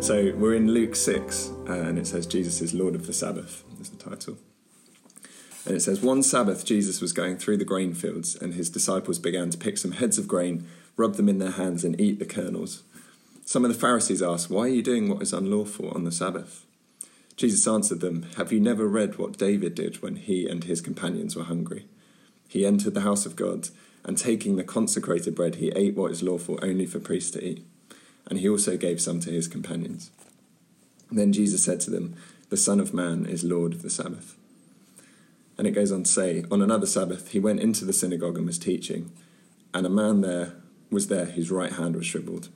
So we're in Luke 6, uh, and it says Jesus is Lord of the Sabbath, is the title. And it says, One Sabbath, Jesus was going through the grain fields, and his disciples began to pick some heads of grain, rub them in their hands, and eat the kernels. Some of the Pharisees asked, Why are you doing what is unlawful on the Sabbath? Jesus answered them, Have you never read what David did when he and his companions were hungry? He entered the house of God, and taking the consecrated bread, he ate what is lawful only for priests to eat and he also gave some to his companions. Then Jesus said to them, The Son of Man is Lord of the Sabbath. And it goes on to say, On another Sabbath, he went into the synagogue and was teaching, and a man there was there whose right hand was shriveled.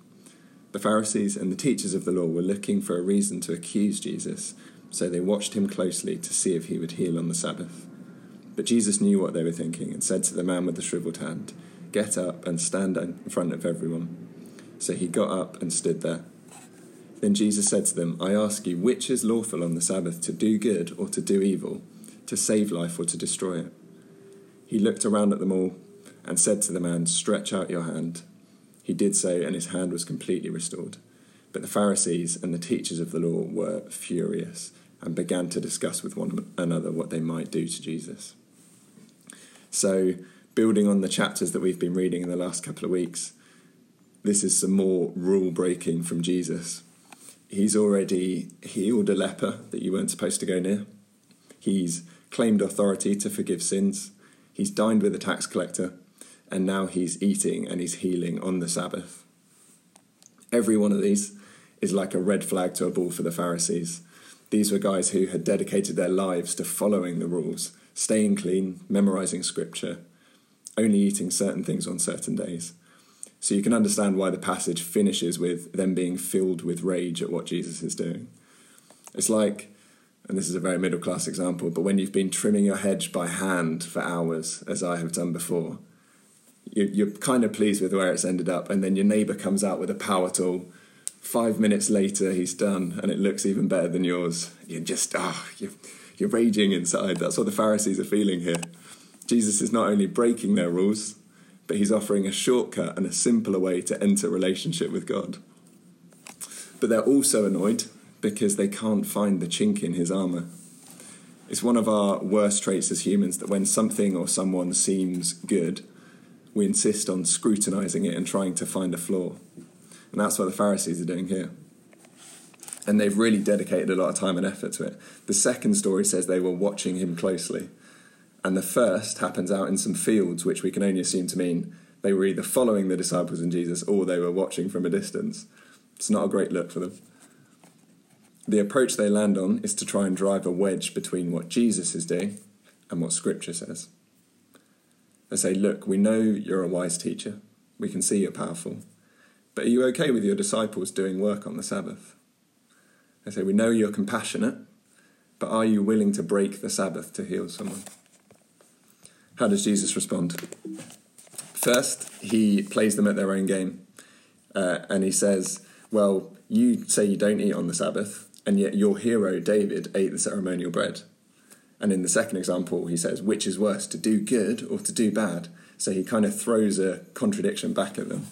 The Pharisees and the teachers of the law were looking for a reason to accuse Jesus, so they watched him closely to see if he would heal on the Sabbath. But Jesus knew what they were thinking and said to the man with the shriveled hand, Get up and stand in front of everyone. So he got up and stood there. Then Jesus said to them, I ask you, which is lawful on the Sabbath, to do good or to do evil, to save life or to destroy it? He looked around at them all and said to the man, Stretch out your hand. He did so, and his hand was completely restored. But the Pharisees and the teachers of the law were furious and began to discuss with one another what they might do to Jesus. So, building on the chapters that we've been reading in the last couple of weeks, this is some more rule breaking from Jesus. He's already healed a leper that you weren't supposed to go near. He's claimed authority to forgive sins. He's dined with a tax collector. And now he's eating and he's healing on the Sabbath. Every one of these is like a red flag to a bull for the Pharisees. These were guys who had dedicated their lives to following the rules, staying clean, memorizing scripture, only eating certain things on certain days. So you can understand why the passage finishes with them being filled with rage at what Jesus is doing. It's like, and this is a very middle class example, but when you've been trimming your hedge by hand for hours, as I have done before, you're kind of pleased with where it's ended up, and then your neighbour comes out with a power tool. Five minutes later, he's done, and it looks even better than yours. You're just, ah, oh, you're, you're raging inside. That's what the Pharisees are feeling here. Jesus is not only breaking their rules, but he's offering a shortcut and a simpler way to enter relationship with God. But they're also annoyed because they can't find the chink in his armour. It's one of our worst traits as humans that when something or someone seems good, we insist on scrutinising it and trying to find a flaw. And that's what the Pharisees are doing here. And they've really dedicated a lot of time and effort to it. The second story says they were watching him closely and the first happens out in some fields, which we can only assume to mean they were either following the disciples and Jesus or they were watching from a distance. It's not a great look for them. The approach they land on is to try and drive a wedge between what Jesus is doing and what Scripture says. They say, Look, we know you're a wise teacher, we can see you're powerful, but are you okay with your disciples doing work on the Sabbath? They say, We know you're compassionate, but are you willing to break the Sabbath to heal someone? How does Jesus respond? First, he plays them at their own game. Uh, and he says, Well, you say you don't eat on the Sabbath, and yet your hero, David, ate the ceremonial bread. And in the second example, he says, Which is worse, to do good or to do bad? So he kind of throws a contradiction back at them.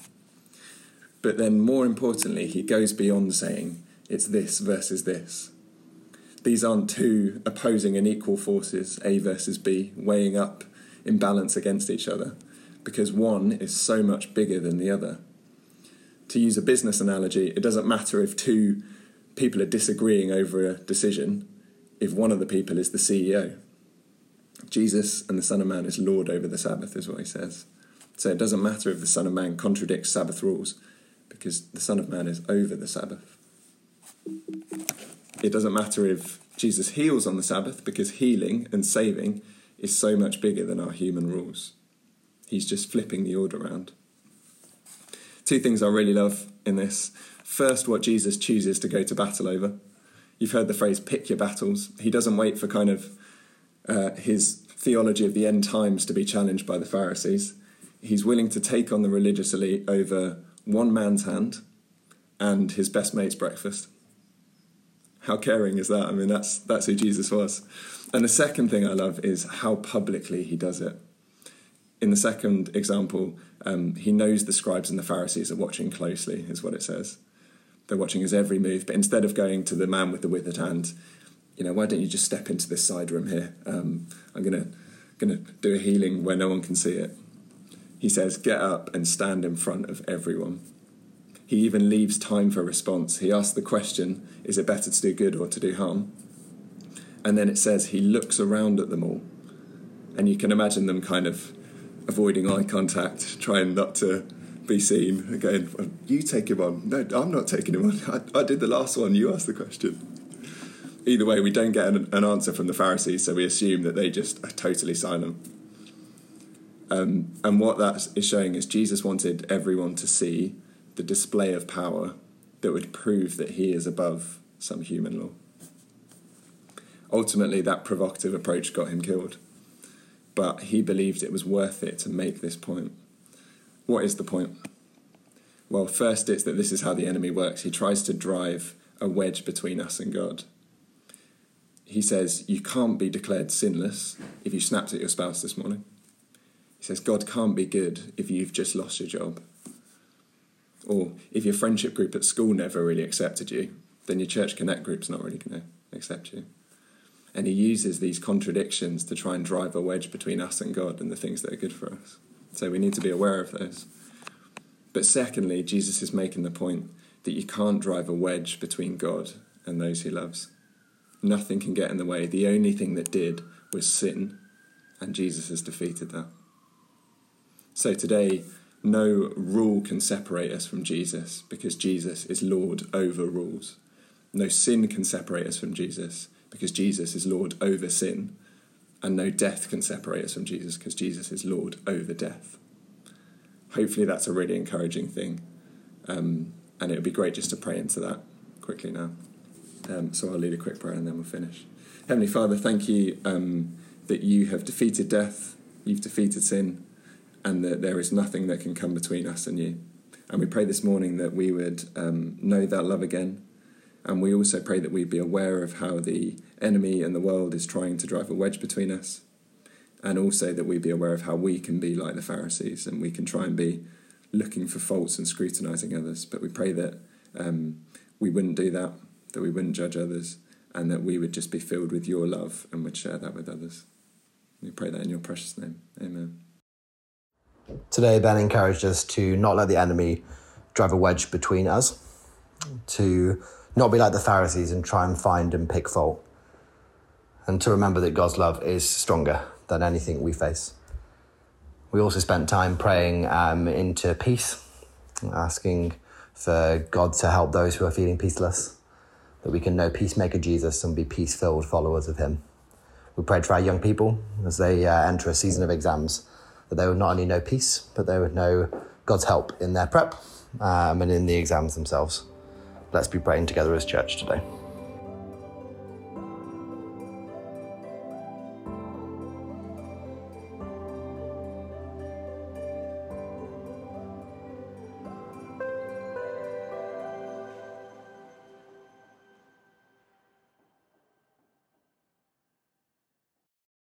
But then, more importantly, he goes beyond saying, It's this versus this. These aren't two opposing and equal forces, A versus B, weighing up in balance against each other because one is so much bigger than the other. To use a business analogy, it doesn't matter if two people are disagreeing over a decision if one of the people is the CEO. Jesus and the Son of Man is Lord over the Sabbath, is what he says. So it doesn't matter if the Son of Man contradicts Sabbath rules because the Son of Man is over the Sabbath. It doesn't matter if Jesus heals on the Sabbath because healing and saving is so much bigger than our human rules. He's just flipping the order around. Two things I really love in this. first what Jesus chooses to go to battle over. You've heard the phrase pick your battles. He doesn't wait for kind of uh, his theology of the end times to be challenged by the Pharisees. He's willing to take on the religious elite over one man's hand and his best mate's breakfast. How caring is that? I mean, that's, that's who Jesus was. And the second thing I love is how publicly he does it. In the second example, um, he knows the scribes and the Pharisees are watching closely, is what it says. They're watching his every move, but instead of going to the man with the withered hand, you know, why don't you just step into this side room here? Um, I'm gonna gonna do a healing where no one can see it. He says, get up and stand in front of everyone. He even leaves time for response. He asks the question, is it better to do good or to do harm? And then it says he looks around at them all. And you can imagine them kind of avoiding eye contact, trying not to be seen. Again, you take him on. No, I'm not taking him on. I, I did the last one. You asked the question. Either way, we don't get an, an, answer from the Pharisees, so we assume that they just are totally silent. Um, and what that is showing is Jesus wanted everyone to see the display of power that would prove that he is above some human law. Ultimately, that provocative approach got him killed but he believed it was worth it to make this point. What is the point? Well, first, it's that this is how the enemy works. He tries to drive a wedge between us and God. He says, You can't be declared sinless if you snapped at your spouse this morning. He says, God can't be good if you've just lost your job. Or if your friendship group at school never really accepted you, then your church connect group's not really going to accept you. And he uses these contradictions to try and drive a wedge between us and God and the things that are good for us. So we need to be aware of those. But secondly, Jesus is making the point that you can't drive a wedge between God and those he loves. Nothing can get in the way. The only thing that did was sin, and Jesus has defeated that. So today, no rule can separate us from Jesus because Jesus is Lord over rules. No sin can separate us from Jesus because Jesus is Lord over sin, and no death can separate us from Jesus because Jesus is Lord over death. Hopefully, that's a really encouraging thing, um, and it would be great just to pray into that quickly now. Um, so I'll lead a quick prayer and then we'll finish. Heavenly Father, thank you um, that you have defeated death, you've defeated sin, and that there is nothing that can come between us and you. And we pray this morning that we would um, know that love again, and we also pray that we'd be aware of how the enemy and the world is trying to drive a wedge between us. And also that we be aware of how we can be like the Pharisees and we can try and be looking for faults and scrutinizing others. But we pray that um, we wouldn't do that, that we wouldn't judge others, and that we would just be filled with your love and would share that with others. We pray that in your precious name. Amen. Today, Ben encouraged us to not let the enemy drive a wedge between us, to not be like the Pharisees and try and find and pick fault. And to remember that God's love is stronger than anything we face. We also spent time praying um, into peace, asking for God to help those who are feeling peaceless, that we can know peacemaker Jesus and be peace filled followers of Him. We prayed for our young people as they uh, enter a season of exams, that they would not only know peace, but they would know God's help in their prep um, and in the exams themselves. Let's be praying together as church today.